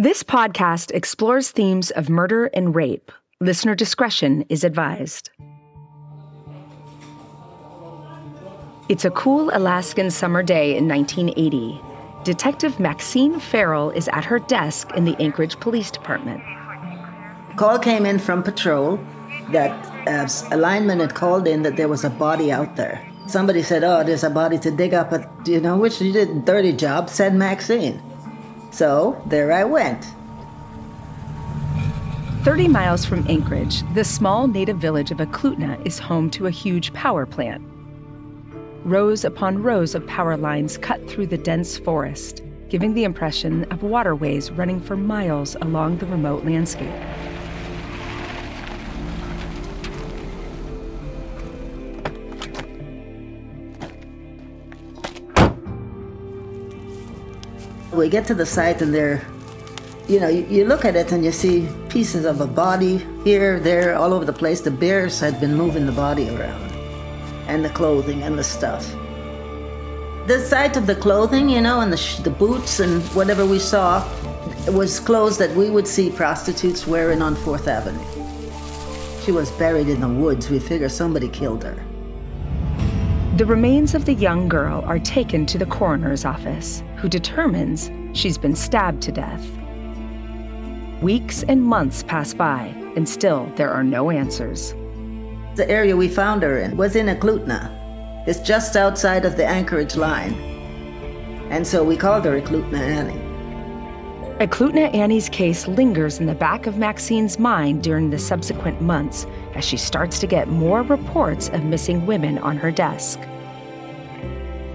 This podcast explores themes of murder and rape. Listener discretion is advised. It's a cool Alaskan summer day in 1980. Detective Maxine Farrell is at her desk in the Anchorage Police Department. Call came in from patrol that uh, a lineman had called in that there was a body out there. Somebody said, "Oh, there's a body to dig up," but you know, which you did dirty job. Send Maxine. So there I went. 30 miles from Anchorage, the small native village of Eklutna is home to a huge power plant. Rows upon rows of power lines cut through the dense forest, giving the impression of waterways running for miles along the remote landscape. We get to the site and there, you know, you, you, look at it and you see pieces of a body here, there, all over the place. The bears had been moving the body around, and the clothing and the stuff. The site of the clothing, you know, and the, the boots and whatever we saw was clothes that we would see prostitutes wearing on Fourth Avenue. She was buried in the woods. We figure somebody killed her. The remains of the young girl are taken to the coroner's office, who determines she's been stabbed to death. Weeks and months pass by, and still there are no answers. The area we found her in was in Eklutna. It's just outside of the Anchorage line. And so we called her Eklutna Annie. Eklutna Annie's case lingers in the back of Maxine's mind during the subsequent months as she starts to get more reports of missing women on her desk.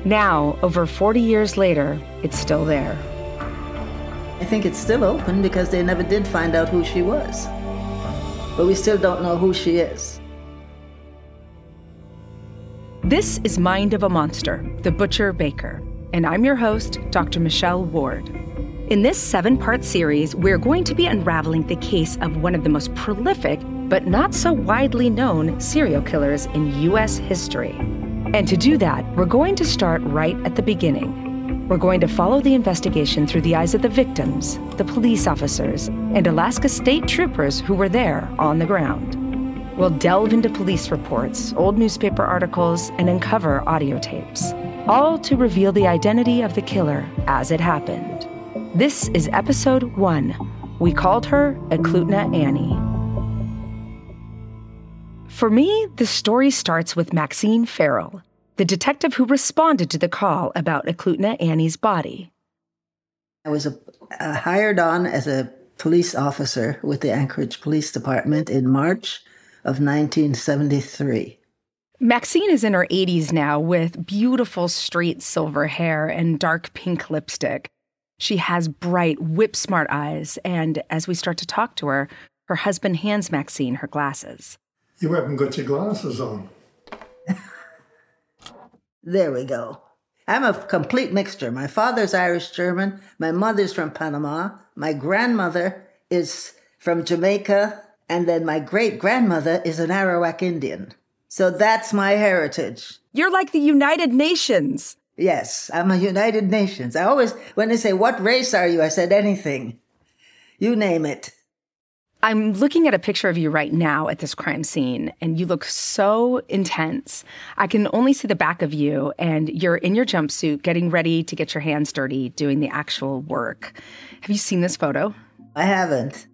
Now, over 40 years later, it's still there. I think it's still open because they never did find out who she was. But we still don't know who she is. This is Mind of a Monster, The Butcher Baker, and I'm your host, Dr. Michelle Ward. In this seven part series, we're going to be unraveling the case of one of the most prolific, but not so widely known, serial killers in U.S. history. And to do that, we're going to start right at the beginning. We're going to follow the investigation through the eyes of the victims, the police officers, and Alaska state troopers who were there on the ground. We'll delve into police reports, old newspaper articles, and uncover audio tapes, all to reveal the identity of the killer as it happened. This is episode one. We called her Eklutna Annie. For me, the story starts with Maxine Farrell, the detective who responded to the call about Eklutna Annie's body. I was a, uh, hired on as a police officer with the Anchorage Police Department in March of 1973. Maxine is in her 80s now with beautiful straight silver hair and dark pink lipstick. She has bright, whip smart eyes, and as we start to talk to her, her husband hands Maxine her glasses. You haven't got your glasses on. there we go. I'm a complete mixture. My father's Irish German, my mother's from Panama, my grandmother is from Jamaica, and then my great grandmother is an Arawak Indian. So that's my heritage. You're like the United Nations. Yes, I'm a United Nations. I always, when they say, What race are you? I said, Anything. You name it. I'm looking at a picture of you right now at this crime scene, and you look so intense. I can only see the back of you, and you're in your jumpsuit, getting ready to get your hands dirty, doing the actual work. Have you seen this photo? I haven't.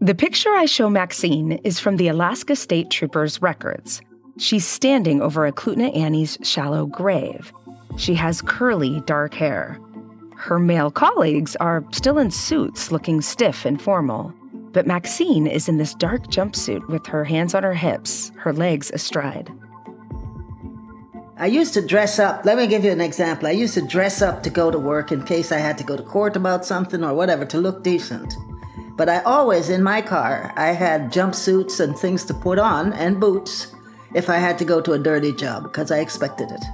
The picture I show Maxine is from the Alaska State Troopers records. She's standing over Eklutna Annie's shallow grave. She has curly, dark hair. Her male colleagues are still in suits, looking stiff and formal. But Maxine is in this dark jumpsuit with her hands on her hips, her legs astride. I used to dress up. Let me give you an example. I used to dress up to go to work in case I had to go to court about something or whatever to look decent. But I always, in my car, I had jumpsuits and things to put on and boots if I had to go to a dirty job because I expected it.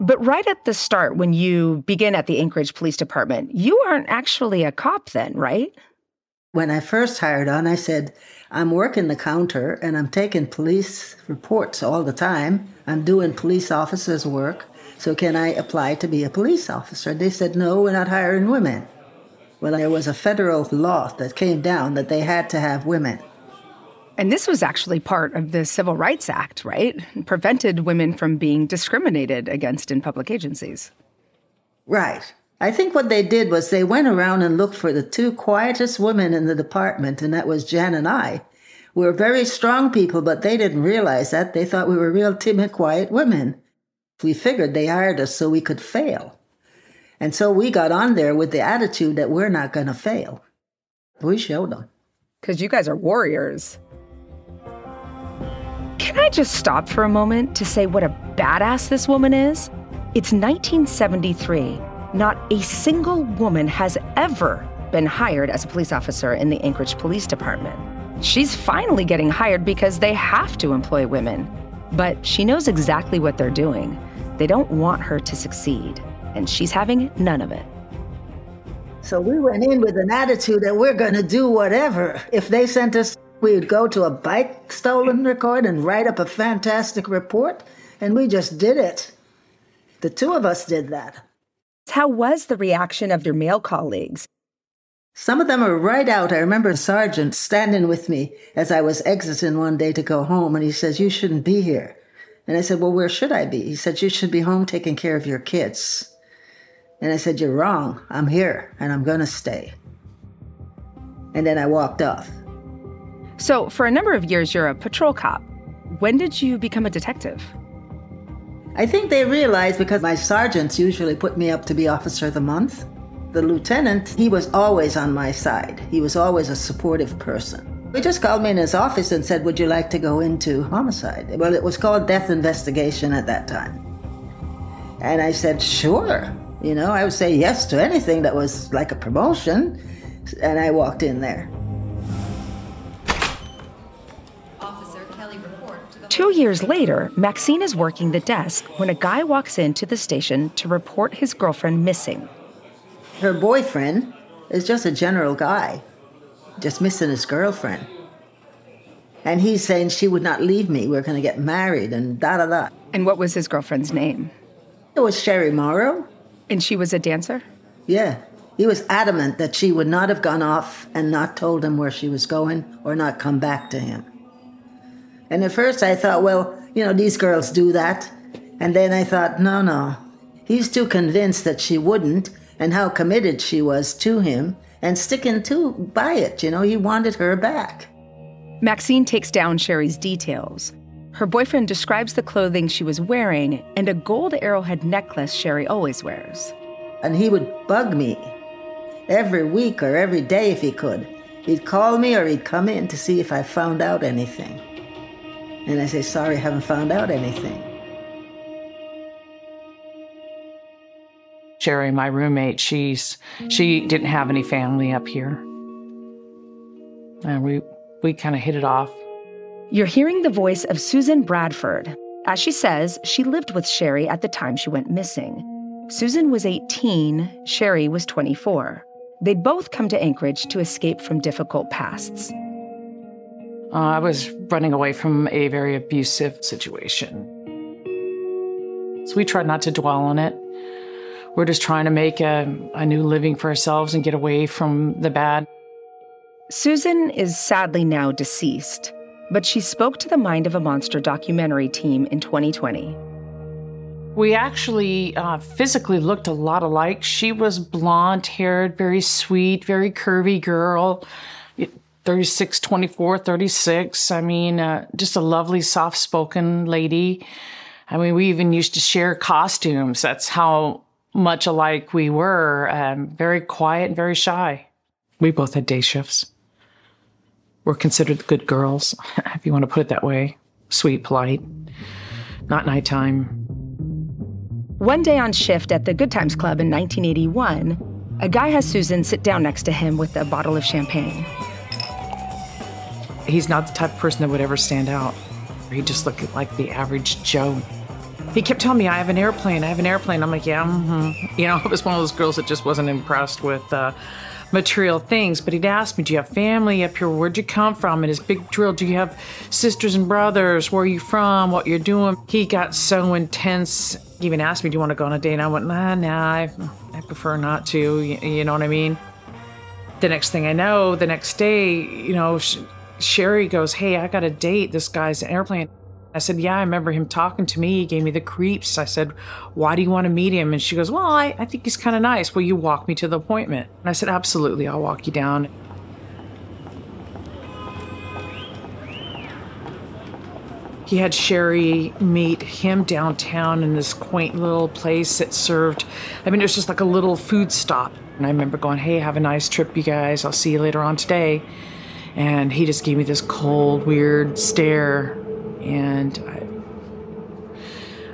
But right at the start, when you begin at the Anchorage Police Department, you aren't actually a cop then, right? When I first hired on, I said, I'm working the counter and I'm taking police reports all the time. I'm doing police officers' work. So can I apply to be a police officer? They said, no, we're not hiring women. Well, there was a federal law that came down that they had to have women. And this was actually part of the Civil Rights Act, right? It prevented women from being discriminated against in public agencies. Right. I think what they did was they went around and looked for the two quietest women in the department, and that was Jan and I. We were very strong people, but they didn't realize that. They thought we were real timid, quiet women. We figured they hired us so we could fail. And so we got on there with the attitude that we're not going to fail. We showed them. Because you guys are warriors. Can I just stop for a moment to say what a badass this woman is? It's 1973. Not a single woman has ever been hired as a police officer in the Anchorage Police Department. She's finally getting hired because they have to employ women. But she knows exactly what they're doing. They don't want her to succeed, and she's having none of it. So we went in with an attitude that we're going to do whatever. If they sent us we would go to a bike stolen record and write up a fantastic report, and we just did it. The two of us did that. How was the reaction of your male colleagues? Some of them were right out. I remember a sergeant standing with me as I was exiting one day to go home, and he says, You shouldn't be here. And I said, Well, where should I be? He said, You should be home taking care of your kids. And I said, You're wrong. I'm here, and I'm going to stay. And then I walked off. So, for a number of years, you're a patrol cop. When did you become a detective? I think they realized because my sergeants usually put me up to be Officer of the Month. The lieutenant, he was always on my side. He was always a supportive person. He just called me in his office and said, Would you like to go into homicide? Well, it was called death investigation at that time. And I said, Sure. You know, I would say yes to anything that was like a promotion. And I walked in there. Two years later, Maxine is working the desk when a guy walks into the station to report his girlfriend missing. Her boyfriend is just a general guy, just missing his girlfriend. And he's saying she would not leave me. We're going to get married and da da da. And what was his girlfriend's name? It was Sherry Morrow. And she was a dancer? Yeah. He was adamant that she would not have gone off and not told him where she was going or not come back to him. And at first I thought, well, you know, these girls do that. And then I thought, no, no. He's too convinced that she wouldn't and how committed she was to him and sticking to by it. You know, he wanted her back. Maxine takes down Sherry's details. Her boyfriend describes the clothing she was wearing and a gold arrowhead necklace Sherry always wears. And he would bug me every week or every day if he could. He'd call me or he'd come in to see if I found out anything. And I say, sorry, I haven't found out anything. Sherry, my roommate, she's she didn't have any family up here. And we we kind of hit it off. You're hearing the voice of Susan Bradford. As she says, she lived with Sherry at the time she went missing. Susan was 18, Sherry was 24. They'd both come to Anchorage to escape from difficult pasts. Uh, I was running away from a very abusive situation. So we tried not to dwell on it. We're just trying to make a, a new living for ourselves and get away from the bad. Susan is sadly now deceased, but she spoke to the Mind of a Monster documentary team in 2020. We actually uh, physically looked a lot alike. She was blonde haired, very sweet, very curvy girl. 36, 24, 36. I mean, uh, just a lovely, soft spoken lady. I mean, we even used to share costumes. That's how much alike we were. Um, very quiet and very shy. We both had day shifts. We're considered good girls, if you want to put it that way. Sweet, polite, not nighttime. One day on shift at the Good Times Club in 1981, a guy has Susan sit down next to him with a bottle of champagne. He's not the type of person that would ever stand out. He just looked like the average Joe. He kept telling me, I have an airplane, I have an airplane. I'm like, yeah, mm-hmm. You know, I was one of those girls that just wasn't impressed with uh, material things. But he'd ask me, do you have family up here? Where'd you come from? And his big drill, do you have sisters and brothers? Where are you from? What you're doing? He got so intense. He even asked me, do you want to go on a date? And I went, nah, nah, I, I prefer not to. You, you know what I mean? The next thing I know, the next day, you know, Sherry goes, Hey, I got a date. This guy's an airplane. I said, Yeah, I remember him talking to me. He gave me the creeps. I said, Why do you want to meet him? And she goes, Well, I, I think he's kind of nice. Will you walk me to the appointment? And I said, Absolutely, I'll walk you down. He had Sherry meet him downtown in this quaint little place that served, I mean, it was just like a little food stop. And I remember going, Hey, have a nice trip, you guys. I'll see you later on today. And he just gave me this cold, weird stare and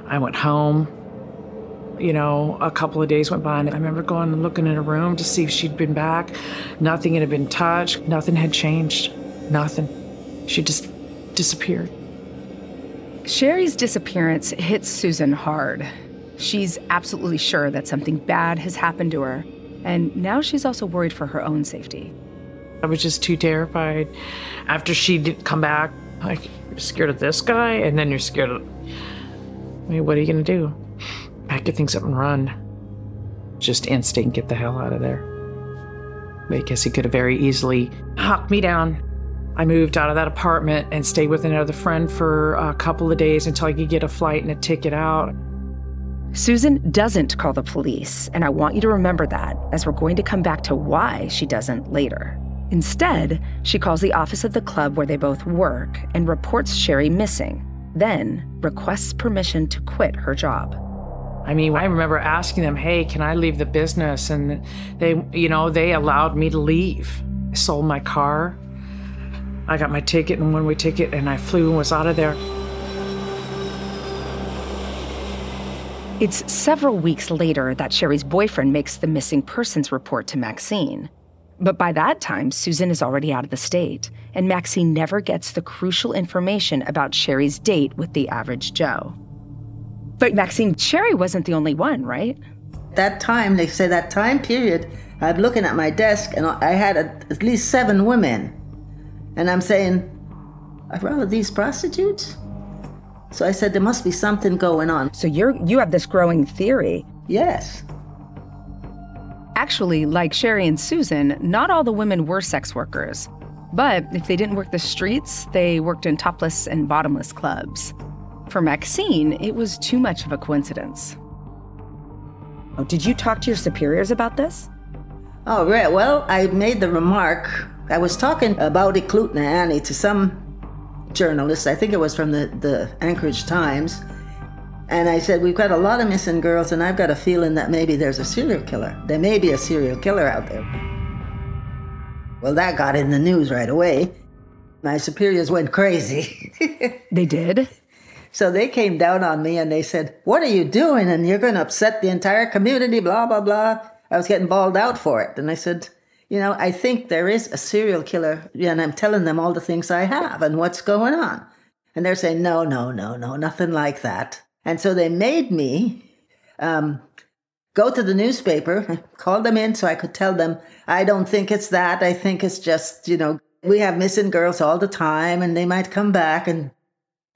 I, I went home. You know, a couple of days went by, and I remember going and looking in her room to see if she'd been back. Nothing had been touched, nothing had changed. Nothing. She just disappeared. Sherry's disappearance hits Susan hard. She's absolutely sure that something bad has happened to her, and now she's also worried for her own safety. I was just too terrified. After she didn't come back, like, you're scared of this guy, and then you're scared of. I mean, what are you gonna do? Pack your things up and run. Just instinct, get the hell out of there. I guess he could have very easily knocked me down. I moved out of that apartment and stayed with another friend for a couple of days until I could get a flight and a ticket out. Susan doesn't call the police, and I want you to remember that as we're going to come back to why she doesn't later. Instead, she calls the office of the club where they both work and reports Sherry missing, then requests permission to quit her job. I mean, I remember asking them, "Hey, can I leave the business?" And they, you know, they allowed me to leave. I sold my car. I got my ticket and one-way ticket and I flew and was out of there. It's several weeks later that Sherry's boyfriend makes the missing persons report to Maxine. But by that time, Susan is already out of the state, and Maxine never gets the crucial information about Sherry's date with the average Joe. But Maxine, Sherry wasn't the only one, right? That time, they say that time period, I'm looking at my desk and I had a, at least seven women. And I'm saying, all of these prostitutes? So I said, there must be something going on. So you're you have this growing theory. Yes. Actually, like Sherry and Susan, not all the women were sex workers. But if they didn't work the streets, they worked in topless and bottomless clubs. For Maxine, it was too much of a coincidence. Oh, did you talk to your superiors about this? Oh, right. Well, I made the remark. I was talking about Eklutna Annie to some journalist. I think it was from the, the Anchorage Times. And I said, We've got a lot of missing girls, and I've got a feeling that maybe there's a serial killer. There may be a serial killer out there. Well, that got in the news right away. My superiors went crazy. they did? So they came down on me and they said, What are you doing? And you're going to upset the entire community, blah, blah, blah. I was getting bawled out for it. And I said, You know, I think there is a serial killer, and I'm telling them all the things I have and what's going on. And they're saying, No, no, no, no, nothing like that. And so they made me um, go to the newspaper, call them in so I could tell them, I don't think it's that. I think it's just, you know, we have missing girls all the time and they might come back and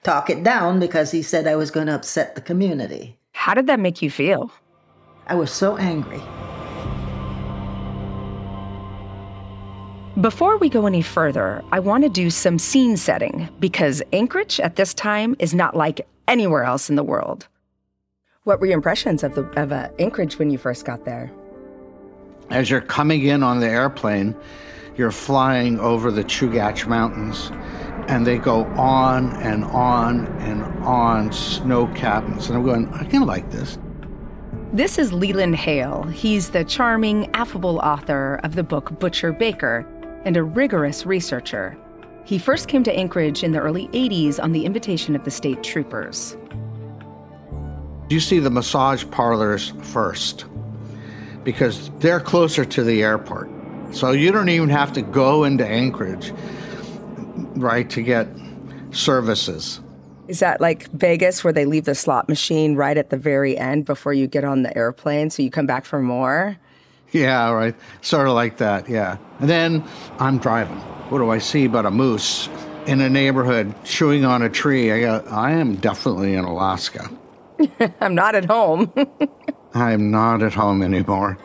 talk it down because he said I was going to upset the community. How did that make you feel? I was so angry. Before we go any further, I want to do some scene setting because Anchorage at this time is not like anywhere else in the world. What were your impressions of the of uh, Anchorage when you first got there? As you're coming in on the airplane, you're flying over the Chugach Mountains, and they go on and on and on, snow caps. And I'm going, I kind of like this. This is Leland Hale. He's the charming, affable author of the book Butcher Baker and a rigorous researcher. He first came to Anchorage in the early 80s on the invitation of the state troopers. You see the massage parlors first because they're closer to the airport. So you don't even have to go into Anchorage, right, to get services. Is that like Vegas where they leave the slot machine right at the very end before you get on the airplane so you come back for more? Yeah, right. Sort of like that, yeah. And then I'm driving what do I see but a moose in a neighborhood chewing on a tree? I, go, I am definitely in Alaska. I'm not at home. I'm not at home anymore.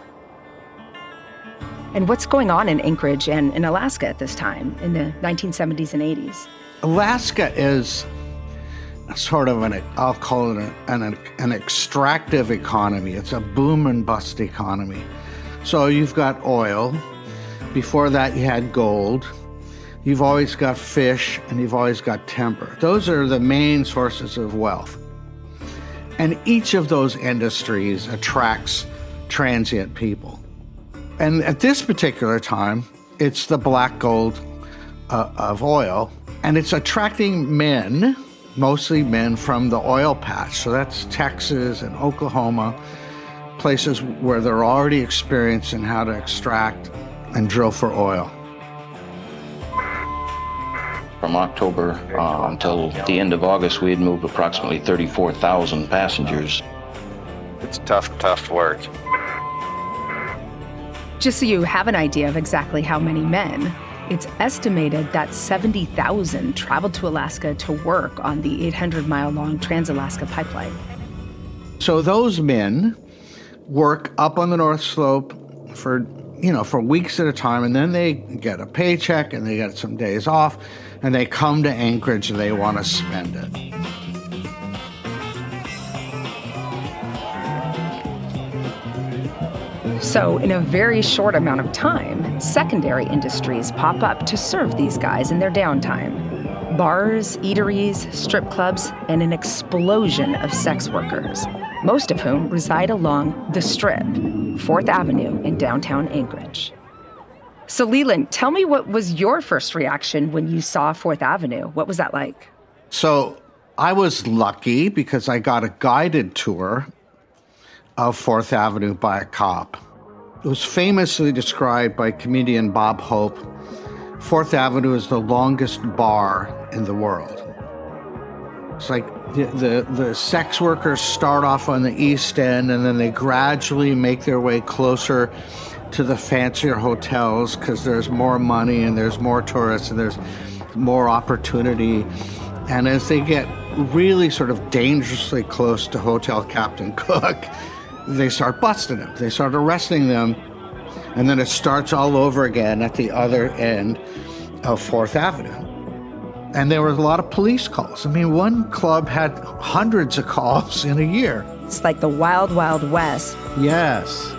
And what's going on in Anchorage and in Alaska at this time in the 1970s and 80s? Alaska is sort of an, I'll call it an, an extractive economy. It's a boom and bust economy. So you've got oil. Before that, you had gold. You've always got fish and you've always got timber. Those are the main sources of wealth. And each of those industries attracts transient people. And at this particular time, it's the black gold uh, of oil, and it's attracting men, mostly men from the oil patch. So that's Texas and Oklahoma, places where they're already experienced in how to extract and drill for oil. From October uh, until the end of August, we had moved approximately 34,000 passengers. It's tough, tough work. Just so you have an idea of exactly how many men, it's estimated that 70,000 traveled to Alaska to work on the 800 mile long Trans Alaska pipeline. So those men work up on the North Slope for you know for weeks at a time and then they get a paycheck and they get some days off and they come to Anchorage and they want to spend it. So, in a very short amount of time, secondary industries pop up to serve these guys in their downtime bars, eateries, strip clubs, and an explosion of sex workers, most of whom reside along the Strip, 4th Avenue in downtown Anchorage. So, Leland, tell me what was your first reaction when you saw 4th Avenue? What was that like? So, I was lucky because I got a guided tour of 4th Avenue by a cop. It was famously described by comedian Bob Hope. Fourth Avenue is the longest bar in the world. It's like the, the, the sex workers start off on the East End and then they gradually make their way closer to the fancier hotels because there's more money and there's more tourists and there's more opportunity. And as they get really sort of dangerously close to Hotel Captain Cook, they start busting them. They start arresting them. And then it starts all over again at the other end of Fourth Avenue. And there was a lot of police calls. I mean, one club had hundreds of calls in a year. It's like the wild, wild west. Yes.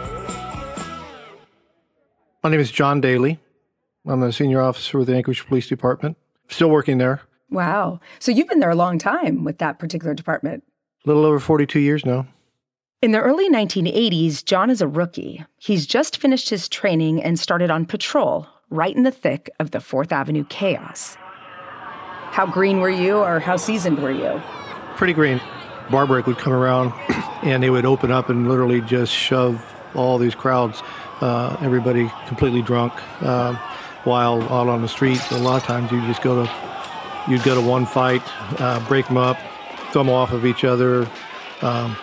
My name is John Daly. I'm a senior officer with the Anchorage Police Department. Still working there. Wow. So you've been there a long time with that particular department. A little over 42 years now. In the early 1980s, John is a rookie. He's just finished his training and started on patrol right in the thick of the 4th Avenue chaos. How green were you, or how seasoned were you? Pretty green. Bar break would come around and they would open up and literally just shove all these crowds, uh, everybody completely drunk, uh, while out on the street. A lot of times you just go to, you'd go to one fight, uh, break them up, throw them off of each other, um,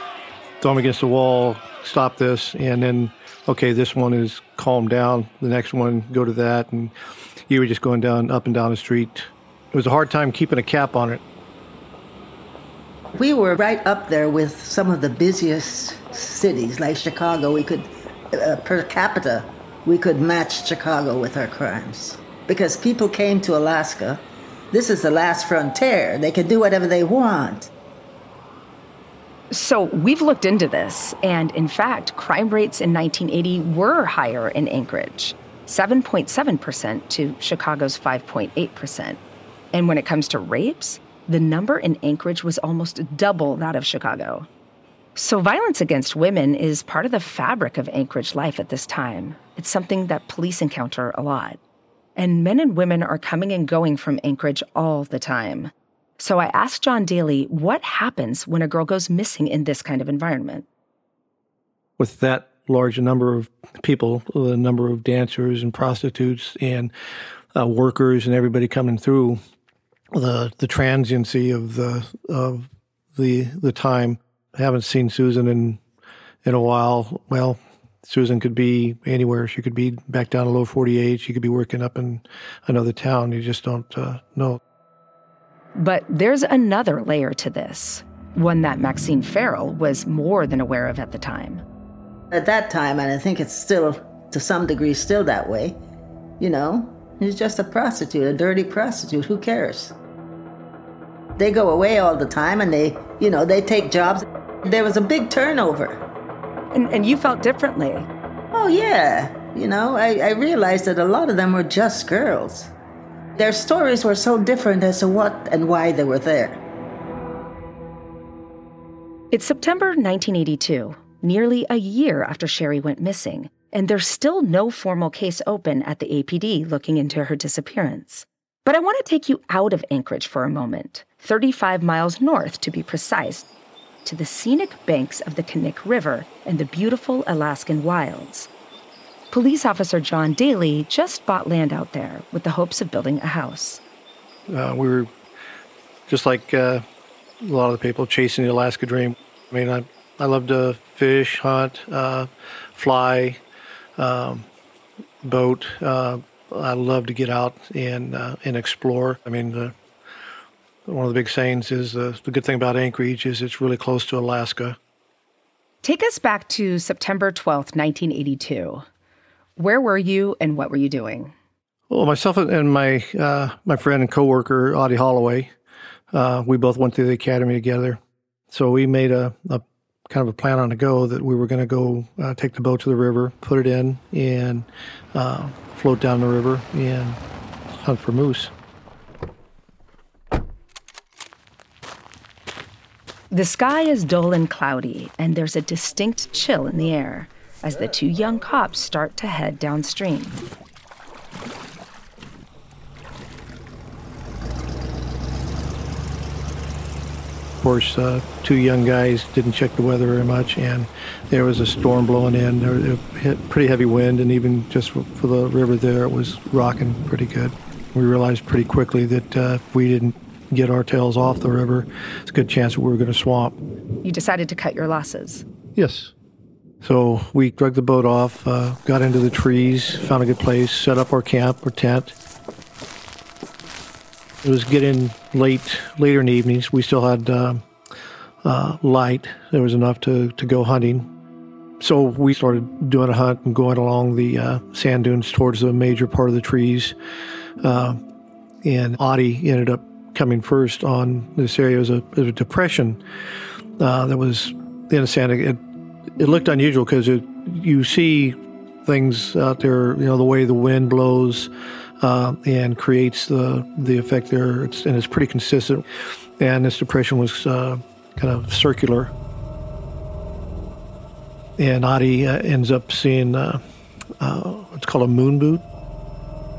throw them against the wall, stop this, and then okay, this one is calmed down. The next one, go to that, and you were just going down up and down the street. It was a hard time keeping a cap on it. We were right up there with some of the busiest cities, like Chicago. We could, uh, per capita, we could match Chicago with our crimes because people came to Alaska. This is the last frontier. They can do whatever they want. So we've looked into this, and in fact, crime rates in 1980 were higher in Anchorage 7.7% to Chicago's 5.8%. And when it comes to rapes, the number in Anchorage was almost double that of Chicago. So, violence against women is part of the fabric of Anchorage life at this time. It's something that police encounter a lot. And men and women are coming and going from Anchorage all the time. So I asked John Daly what happens when a girl goes missing in this kind of environment. With that large number of people, the number of dancers and prostitutes and uh, workers and everybody coming through, the the transiency of the of the the time. I haven't seen Susan in in a while. Well, Susan could be anywhere. She could be back down to low 48. She could be working up in another town. You just don't uh, know. But there's another layer to this, one that Maxine Farrell was more than aware of at the time. At that time, and I think it's still to some degree still that way. You know, he's just a prostitute, a dirty prostitute. Who cares? They go away all the time and they, you know, they take jobs. There was a big turnover. And, and you felt differently. Oh, yeah. You know, I, I realized that a lot of them were just girls. Their stories were so different as to what and why they were there. It's September 1982, nearly a year after Sherry went missing, and there's still no formal case open at the APD looking into her disappearance. But I want to take you out of Anchorage for a moment, 35 miles north to be precise, to the scenic banks of the Knik River and the beautiful Alaskan wilds. Police officer John Daly just bought land out there with the hopes of building a house. Uh, we were just like uh, a lot of the people chasing the Alaska dream. I mean, I, I love to fish, hunt, uh, fly, um, boat. Uh, I love to get out and uh, and explore. I mean, the, one of the big sayings is the good thing about Anchorage is it's really close to Alaska. Take us back to September 12th, 1982. Where were you and what were you doing? Well, myself and my uh, my friend and coworker Audie Holloway, uh, we both went through the academy together. So we made a, a kind of a plan on the go that we were going to go uh, take the boat to the river, put it in, and uh, float down the river and hunt for moose. The sky is dull and cloudy, and there's a distinct chill in the air as the two young cops start to head downstream. Of course, uh, two young guys didn't check the weather very much, and there was a storm blowing in. There was a pretty heavy wind, and even just for the river there, it was rocking pretty good. We realized pretty quickly that uh, if we didn't get our tails off the river, it's a good chance that we were going to swamp. You decided to cut your losses. Yes. So we drug the boat off, uh, got into the trees, found a good place, set up our camp or tent. It was getting late, later in the evenings. We still had uh, uh, light. There was enough to, to go hunting. So we started doing a hunt and going along the uh, sand dunes towards the major part of the trees. Uh, and Audie ended up coming first on this area. It was a, it was a depression uh, that was in the sand. It, it looked unusual because you see things out there, you know, the way the wind blows uh, and creates the the effect there, it's, and it's pretty consistent. And this depression was uh, kind of circular. And Audie uh, ends up seeing uh, uh, it's called a moon boot,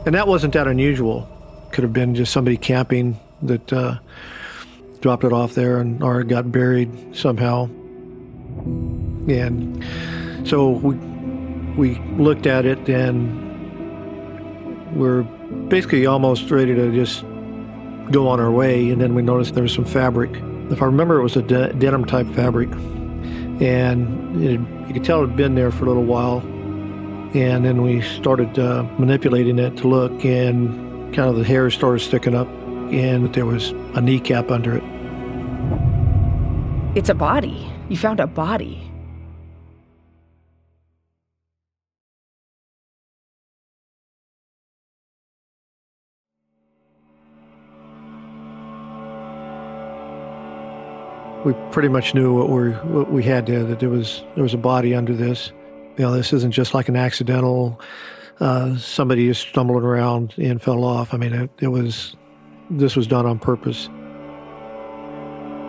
and that wasn't that unusual. Could have been just somebody camping that uh, dropped it off there and or got buried somehow. And so we we looked at it and we're basically almost ready to just go on our way. And then we noticed there was some fabric. If I remember, it was a de- denim type fabric, and it, you could tell it had been there for a little while. And then we started uh, manipulating it to look, and kind of the hair started sticking up, and there was a kneecap under it. It's a body. You found a body. we pretty much knew what we what we had there that there was there was a body under this. You know, this isn't just like an accidental uh, somebody just stumbled around and fell off. I mean, it, it was this was done on purpose.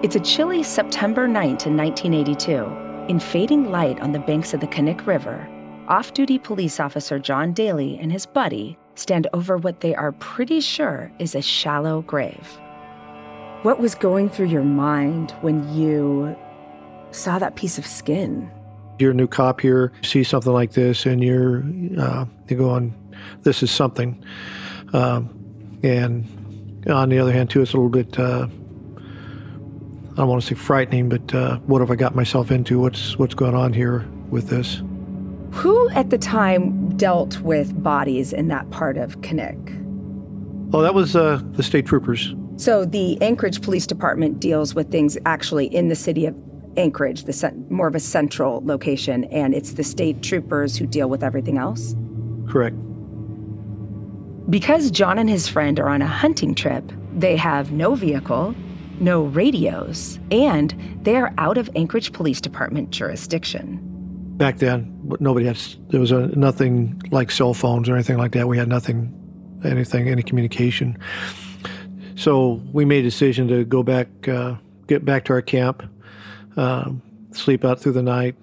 It's a chilly September night in 1982. In fading light on the banks of the Knik River, off duty police officer John Daly and his buddy stand over what they are pretty sure is a shallow grave. What was going through your mind when you saw that piece of skin? You're a new cop here, see something like this, and you're uh, you're going, this is something. Um, and on the other hand, too, it's a little bit. Uh, I don't want to say frightening, but uh, what have I got myself into? What's what's going on here with this? Who at the time dealt with bodies in that part of Knik? Oh, that was uh, the state troopers. So the Anchorage Police Department deals with things actually in the city of Anchorage, the more of a central location, and it's the state troopers who deal with everything else? Correct. Because John and his friend are on a hunting trip, they have no vehicle, no radios, and they are out of Anchorage Police Department jurisdiction. Back then, nobody had, there was a, nothing like cell phones or anything like that. We had nothing, anything, any communication. So we made a decision to go back, uh, get back to our camp, uh, sleep out through the night.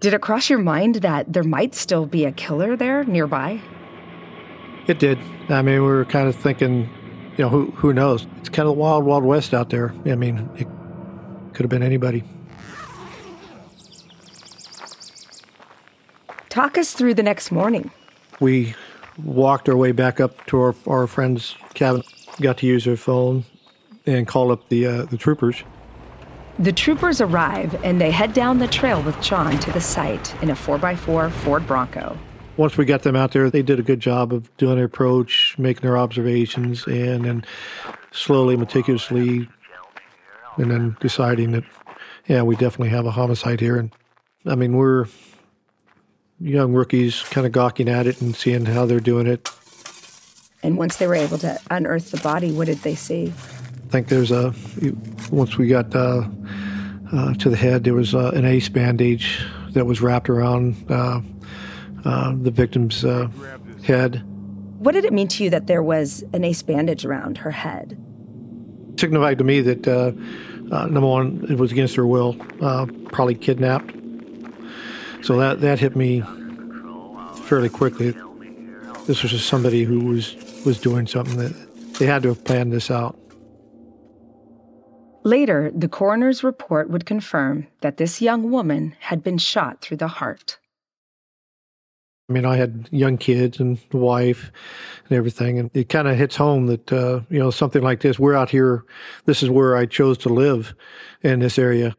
Did it cross your mind that there might still be a killer there nearby? It did. I mean, we were kind of thinking, you know, who who knows? It's kind of the wild, wild west out there. I mean, it could have been anybody. Talk us through the next morning. We walked our way back up to our, our friend's cabin, got to use their phone, and called up the uh, the troopers. The troopers arrive and they head down the trail with John to the site in a 4x4 Ford Bronco. Once we got them out there, they did a good job of doing their approach, making their observations, and then slowly, meticulously, and then deciding that, yeah, we definitely have a homicide here. And I mean, we're young rookies kind of gawking at it and seeing how they're doing it. And once they were able to unearth the body, what did they see? I think there's a, once we got uh, uh, to the head, there was uh, an ace bandage that was wrapped around uh, the victim's uh, head. What did it mean to you that there was an ace bandage around her head? It signified to me that, uh, uh, number one, it was against her will, uh, probably kidnapped. So that, that hit me fairly quickly. This was just somebody who was, was doing something that they had to have planned this out. Later, the coroner's report would confirm that this young woman had been shot through the heart. I mean, I had young kids and wife and everything, and it kind of hits home that uh, you know something like this. We're out here. This is where I chose to live in this area.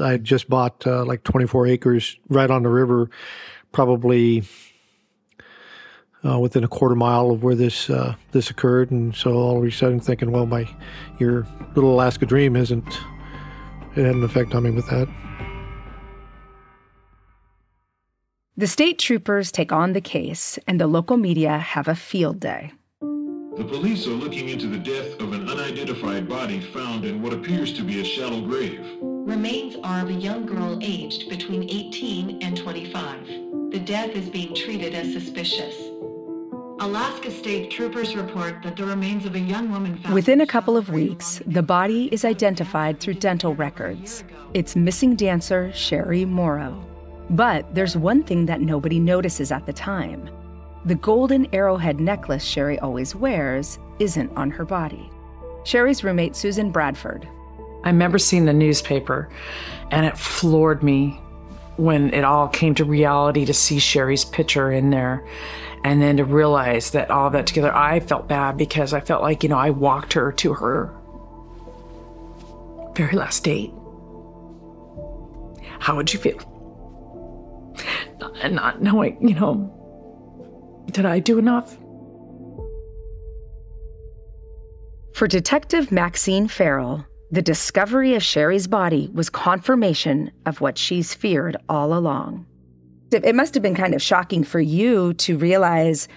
I just bought uh, like 24 acres right on the river, probably uh, within a quarter mile of where this uh, this occurred, and so all of a sudden thinking, well, my your little Alaska dream isn't. It had an effect on me with that. The state troopers take on the case, and the local media have a field day. The police are looking into the death of an unidentified body found in what appears to be a shallow grave. Remains are of a young girl aged between 18 and 25. The death is being treated as suspicious. Alaska State Troopers report that the remains of a young woman found. Within a couple of weeks, the body is identified through dental records. It's missing dancer Sherry Morrow. But there's one thing that nobody notices at the time. The golden arrowhead necklace Sherry always wears isn't on her body. Sherry's roommate, Susan Bradford. I remember seeing the newspaper, and it floored me when it all came to reality to see Sherry's picture in there. And then to realize that all that together, I felt bad because I felt like, you know, I walked her to her very last date. How would you feel? And not knowing, you know, did I do enough? For Detective Maxine Farrell, the discovery of Sherry's body was confirmation of what she's feared all along. It must have been kind of shocking for you to realize,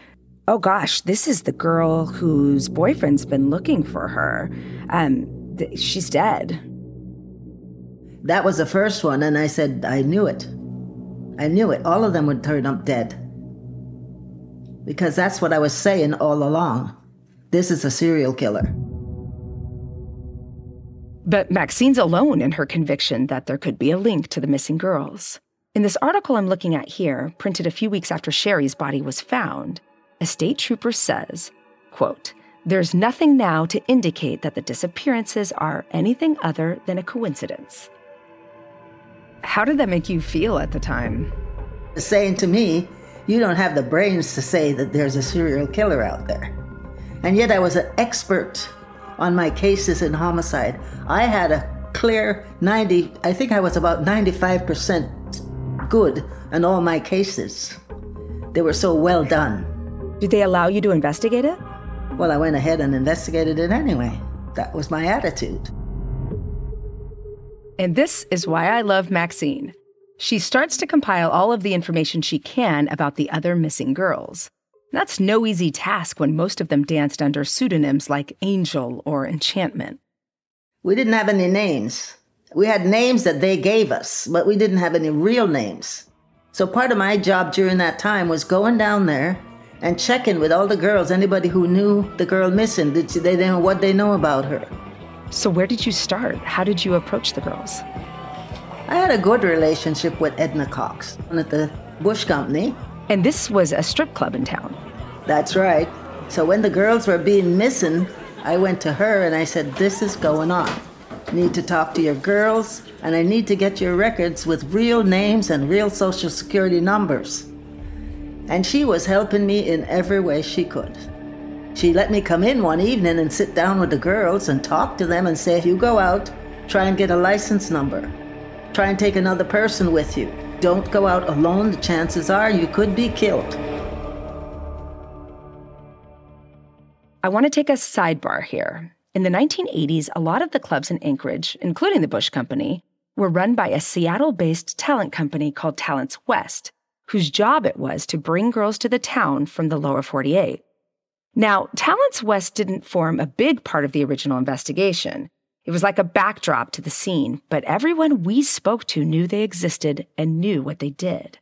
oh gosh, this is the girl whose boyfriend's been looking for her. Um, th- she's dead. That was the first one, and I said, I knew it. I knew it. All of them would turn up dead. Because that's what I was saying all along. This is a serial killer. But Maxine's alone in her conviction that there could be a link to the missing girls. In this article I'm looking at here, printed a few weeks after Sherry's body was found, a state trooper says, quote, There's nothing now to indicate that the disappearances are anything other than a coincidence. How did that make you feel at the time? Saying to me, you don't have the brains to say that there's a serial killer out there. And yet I was an expert on my cases in homicide. I had a clear 90, I think I was about 95% good in all my cases. They were so well done. Did they allow you to investigate it? Well, I went ahead and investigated it anyway. That was my attitude. And this is why I love Maxine. She starts to compile all of the information she can about the other missing girls. That's no easy task when most of them danced under pseudonyms like Angel or Enchantment. We didn't have any names. We had names that they gave us, but we didn't have any real names. So part of my job during that time was going down there and checking with all the girls, anybody who knew the girl missing, did they know what they know about her. So where did you start? How did you approach the girls? I had a good relationship with Edna Cox at the Bush Company. And this was a strip club in town. That's right. So when the girls were being missing, I went to her and I said, This is going on. need to talk to your girls, and I need to get your records with real names and real social security numbers. And she was helping me in every way she could. She let me come in one evening and sit down with the girls and talk to them and say, if you go out, try and get a license number. Try and take another person with you. Don't go out alone. The chances are you could be killed. I want to take a sidebar here. In the 1980s, a lot of the clubs in Anchorage, including the Bush Company, were run by a Seattle based talent company called Talents West, whose job it was to bring girls to the town from the lower 48. Now, Talents West didn't form a big part of the original investigation. It was like a backdrop to the scene, but everyone we spoke to knew they existed and knew what they did.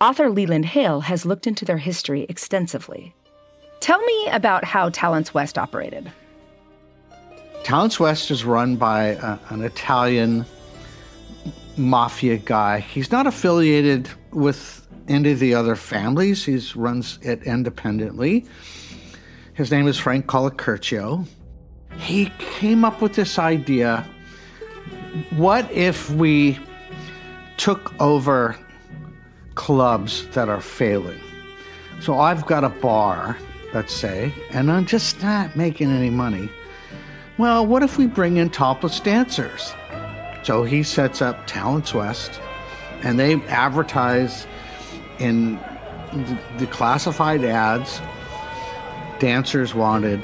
Author Leland Hale has looked into their history extensively. Tell me about how Talents West operated. Talents West is run by a, an Italian mafia guy. He's not affiliated with any of the other families. He runs it independently. His name is Frank Colacurcio. He came up with this idea what if we took over clubs that are failing? So I've got a bar, let's say, and I'm just not making any money. Well, what if we bring in topless dancers? So he sets up Talents West, and they advertise in the classified ads dancers wanted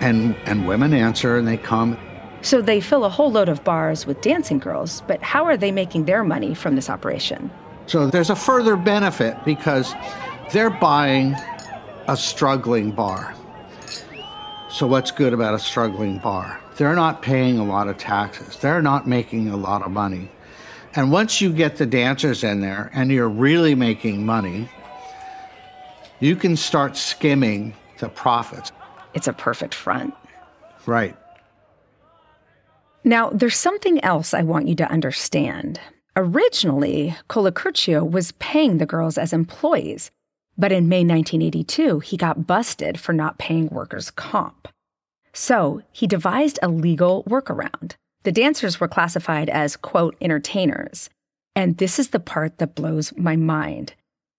and and women answer and they come. So they fill a whole load of bars with dancing girls but how are they making their money from this operation? So there's a further benefit because they're buying a struggling bar. So what's good about a struggling bar? They're not paying a lot of taxes. They're not making a lot of money. And once you get the dancers in there and you're really making money you can start skimming the profits. It's a perfect front. Right. Now, there's something else I want you to understand. Originally, Colacurcio was paying the girls as employees, but in May 1982, he got busted for not paying workers' comp. So he devised a legal workaround. The dancers were classified as, quote, entertainers. And this is the part that blows my mind.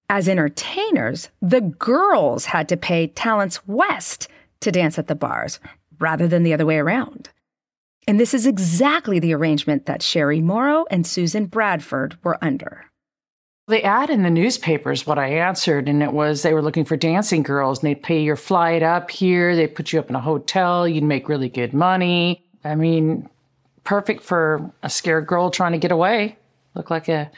As entertainers, the girls had to pay Talents West to dance at the bars rather than the other way around. And this is exactly the arrangement that Sherry Morrow and Susan Bradford were under. The ad in the newspapers, what I answered, and it was they were looking for dancing girls, and they'd pay your flight up here, they'd put you up in a hotel, you'd make really good money. I mean, perfect for a scared girl trying to get away. Looked like a,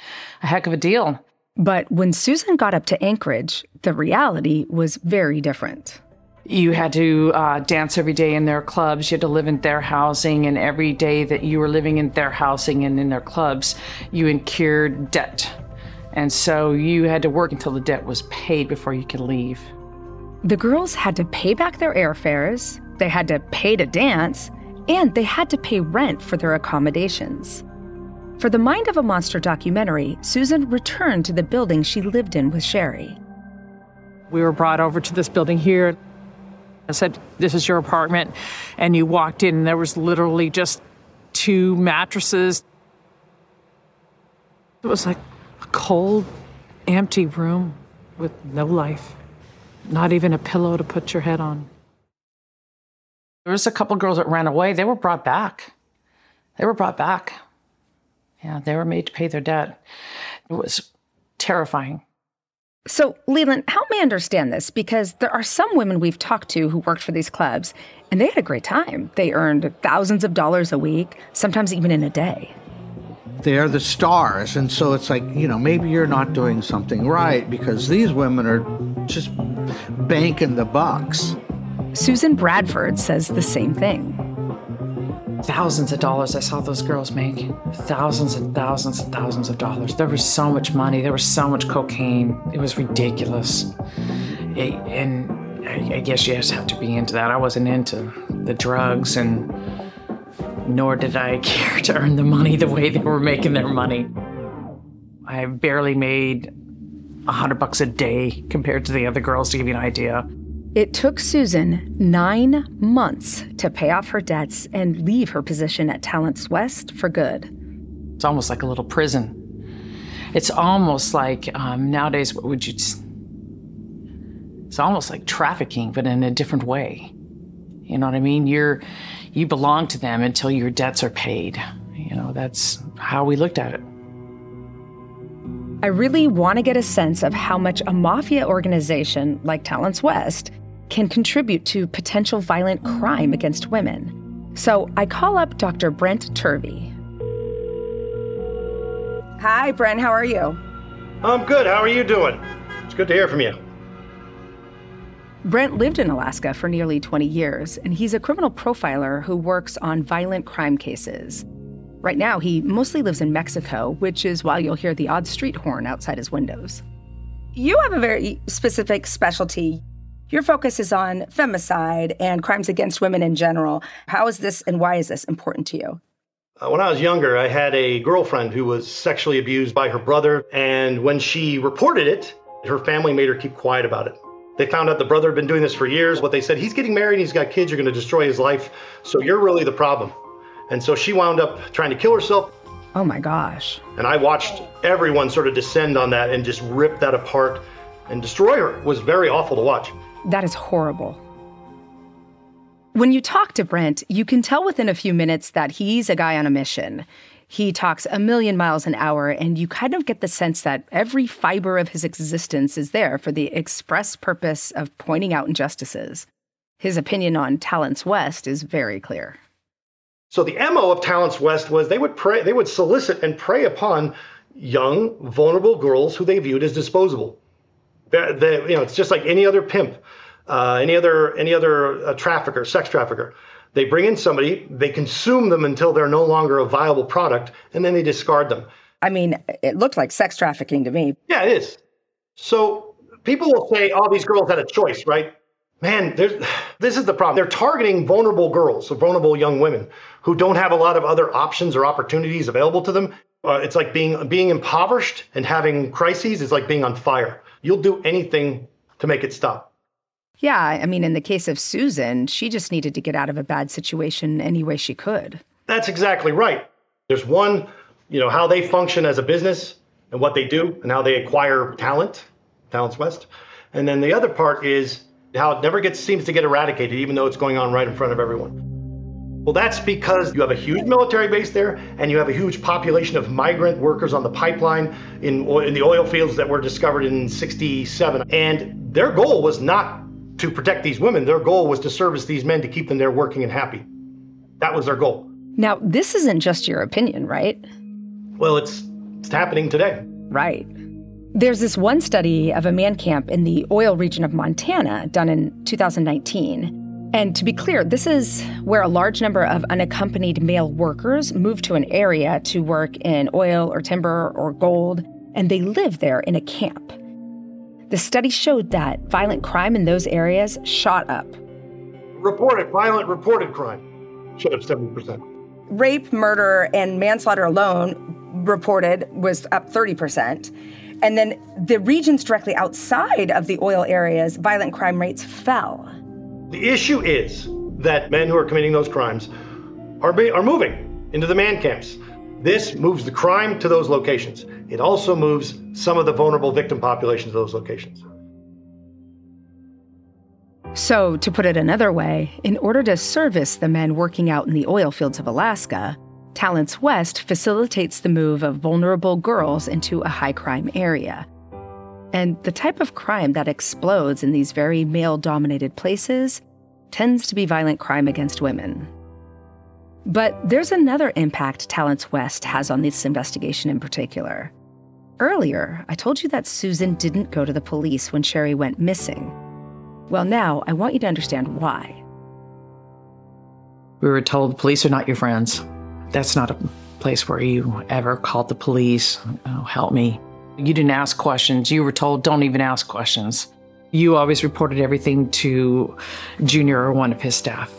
a heck of a deal. But when Susan got up to Anchorage, the reality was very different. You had to uh, dance every day in their clubs. You had to live in their housing, and every day that you were living in their housing and in their clubs, you incurred debt. And so you had to work until the debt was paid before you could leave. The girls had to pay back their airfares, they had to pay to dance, and they had to pay rent for their accommodations. For the Mind of a Monster documentary, Susan returned to the building she lived in with Sherry. We were brought over to this building here. I said, This is your apartment. And you walked in, and there was literally just two mattresses. It was like a cold, empty room with no life, not even a pillow to put your head on. There was a couple girls that ran away. They were brought back. They were brought back. Yeah, they were made to pay their debt. It was terrifying. So, Leland, help me understand this because there are some women we've talked to who worked for these clubs and they had a great time. They earned thousands of dollars a week, sometimes even in a day. They're the stars. And so it's like, you know, maybe you're not doing something right because these women are just banking the bucks. Susan Bradford says the same thing. Thousands of dollars I saw those girls make. Thousands and thousands and thousands of dollars. There was so much money. There was so much cocaine. It was ridiculous. It, and I, I guess you just have to be into that. I wasn't into the drugs, and nor did I care to earn the money the way they were making their money. I barely made a hundred bucks a day compared to the other girls, to give you an idea. It took Susan nine months to pay off her debts and leave her position at Talents West for good. It's almost like a little prison. It's almost like um, nowadays, what would you? It's almost like trafficking, but in a different way. You know what I mean? You're you belong to them until your debts are paid. You know, that's how we looked at it. I really want to get a sense of how much a mafia organization like Talents West can contribute to potential violent crime against women. So I call up Dr. Brent Turvey. Hi, Brent. How are you? I'm good. How are you doing? It's good to hear from you. Brent lived in Alaska for nearly 20 years, and he's a criminal profiler who works on violent crime cases. Right now, he mostly lives in Mexico, which is why you'll hear the odd street horn outside his windows. You have a very specific specialty. Your focus is on femicide and crimes against women in general. How is this and why is this important to you? Uh, when I was younger, I had a girlfriend who was sexually abused by her brother, and when she reported it, her family made her keep quiet about it. They found out the brother had been doing this for years. What they said, he's getting married, he's got kids, you're going to destroy his life, so you're really the problem. And so she wound up trying to kill herself. Oh my gosh. And I watched everyone sort of descend on that and just rip that apart and destroy her. It was very awful to watch. That is horrible. When you talk to Brent, you can tell within a few minutes that he's a guy on a mission. He talks a million miles an hour, and you kind of get the sense that every fiber of his existence is there for the express purpose of pointing out injustices. His opinion on Talents West is very clear. So the MO of Talents West was they would prey, they would solicit and prey upon young, vulnerable girls who they viewed as disposable. They, they, you know, it's just like any other pimp, uh, any other any other uh, trafficker, sex trafficker. They bring in somebody, they consume them until they're no longer a viable product, and then they discard them. I mean, it looked like sex trafficking to me. Yeah, it is. So people will say, "Oh, these girls had a choice, right?" Man, this is the problem. They're targeting vulnerable girls, so vulnerable young women who don't have a lot of other options or opportunities available to them. Uh, it's like being being impoverished and having crises. It's like being on fire. You'll do anything to make it stop. Yeah, I mean, in the case of Susan, she just needed to get out of a bad situation any way she could. That's exactly right. There's one, you know, how they function as a business and what they do and how they acquire talent, Talents West. And then the other part is how it never gets seems to get eradicated, even though it's going on right in front of everyone. Well, that's because you have a huge military base there, and you have a huge population of migrant workers on the pipeline in, in the oil fields that were discovered in 67. And their goal was not to protect these women. Their goal was to service these men to keep them there working and happy. That was their goal. Now, this isn't just your opinion, right? Well, it's, it's happening today. Right. There's this one study of a man camp in the oil region of Montana done in 2019. And to be clear, this is where a large number of unaccompanied male workers move to an area to work in oil or timber or gold, and they live there in a camp. The study showed that violent crime in those areas shot up. Reported, violent reported crime shot up 70%. Rape, murder, and manslaughter alone reported was up 30%. And then the regions directly outside of the oil areas, violent crime rates fell. The issue is that men who are committing those crimes are, be, are moving into the man camps. This moves the crime to those locations. It also moves some of the vulnerable victim populations to those locations. So, to put it another way, in order to service the men working out in the oil fields of Alaska, Talents West facilitates the move of vulnerable girls into a high crime area. And the type of crime that explodes in these very male dominated places tends to be violent crime against women. But there's another impact Talents West has on this investigation in particular. Earlier, I told you that Susan didn't go to the police when Sherry went missing. Well, now I want you to understand why. We were told police are not your friends. That's not a place where you ever called the police. Oh, help me. You didn't ask questions. You were told don't even ask questions. You always reported everything to Junior or one of his staff,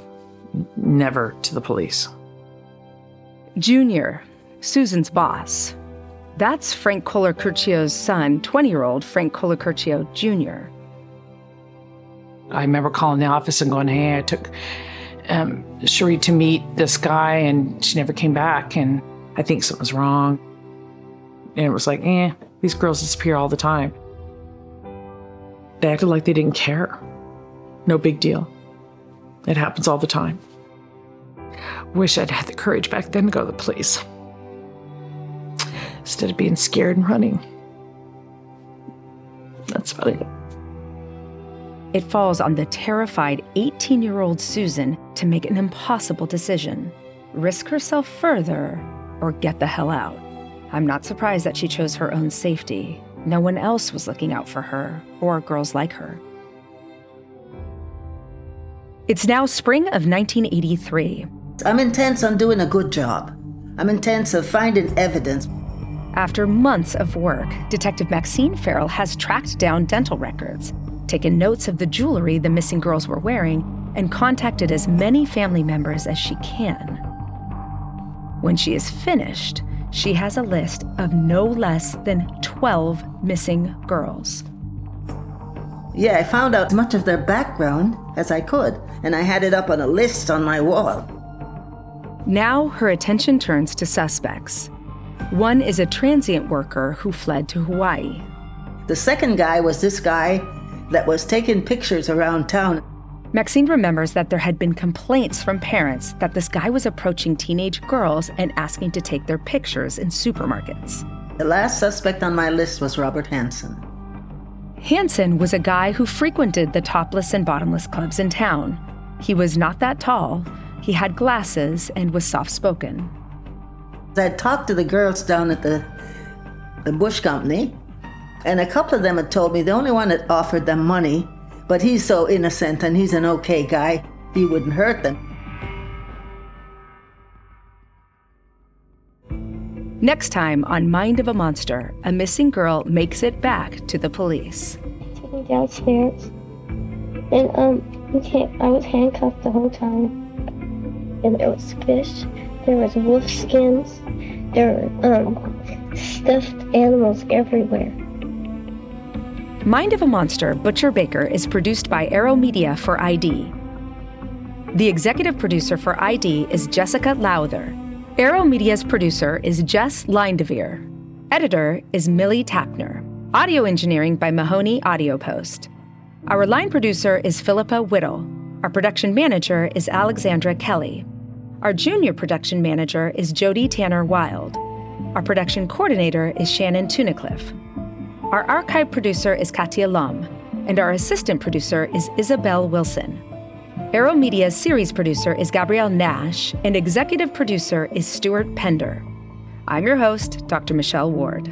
never to the police. Junior, Susan's boss. That's Frank Colar son, 20 year old Frank Colar Jr. I remember calling the office and going, Hey, I took um, Sherry to meet this guy and she never came back, and I think something's wrong. And it was like, Eh, these girls disappear all the time. They acted like they didn't care. No big deal. It happens all the time. Wish I'd had the courage back then to go to the police. Instead of being scared and running. That's funny. It falls on the terrified 18 year old Susan to make an impossible decision risk herself further or get the hell out. I'm not surprised that she chose her own safety. No one else was looking out for her or girls like her. It's now spring of 1983. I'm intense on doing a good job. I'm intense on finding evidence. After months of work, Detective Maxine Farrell has tracked down dental records, taken notes of the jewelry the missing girls were wearing, and contacted as many family members as she can. When she is finished, she has a list of no less than 12 missing girls. Yeah, I found out as much of their background as I could, and I had it up on a list on my wall. Now her attention turns to suspects. One is a transient worker who fled to Hawaii. The second guy was this guy that was taking pictures around town. Maxine remembers that there had been complaints from parents that this guy was approaching teenage girls and asking to take their pictures in supermarkets. The last suspect on my list was Robert Hansen. Hansen was a guy who frequented the topless and bottomless clubs in town. He was not that tall, he had glasses, and was soft spoken. I talked to the girls down at the, the Bush Company, and a couple of them had told me the only one that offered them money but he's so innocent and he's an okay guy, he wouldn't hurt them. Next time on Mind of a Monster, a missing girl makes it back to the police. Took me downstairs, and um, okay, I was handcuffed the whole time. And there was fish, there was wolf skins, there were um, stuffed animals everywhere. Mind of a Monster Butcher Baker is produced by Arrow Media for ID. The executive producer for ID is Jessica Lowther. Arrow Media's producer is Jess Lindevere. Editor is Millie Tapner. Audio engineering by Mahoney Audio Post. Our line producer is Philippa Whittle. Our production manager is Alexandra Kelly. Our junior production manager is Jody Tanner Wild. Our production coordinator is Shannon Tunicliffe. Our archive producer is Katia Lum, and our assistant producer is Isabel Wilson. Arrow Media's series producer is Gabrielle Nash, and executive producer is Stuart Pender. I'm your host, Dr. Michelle Ward.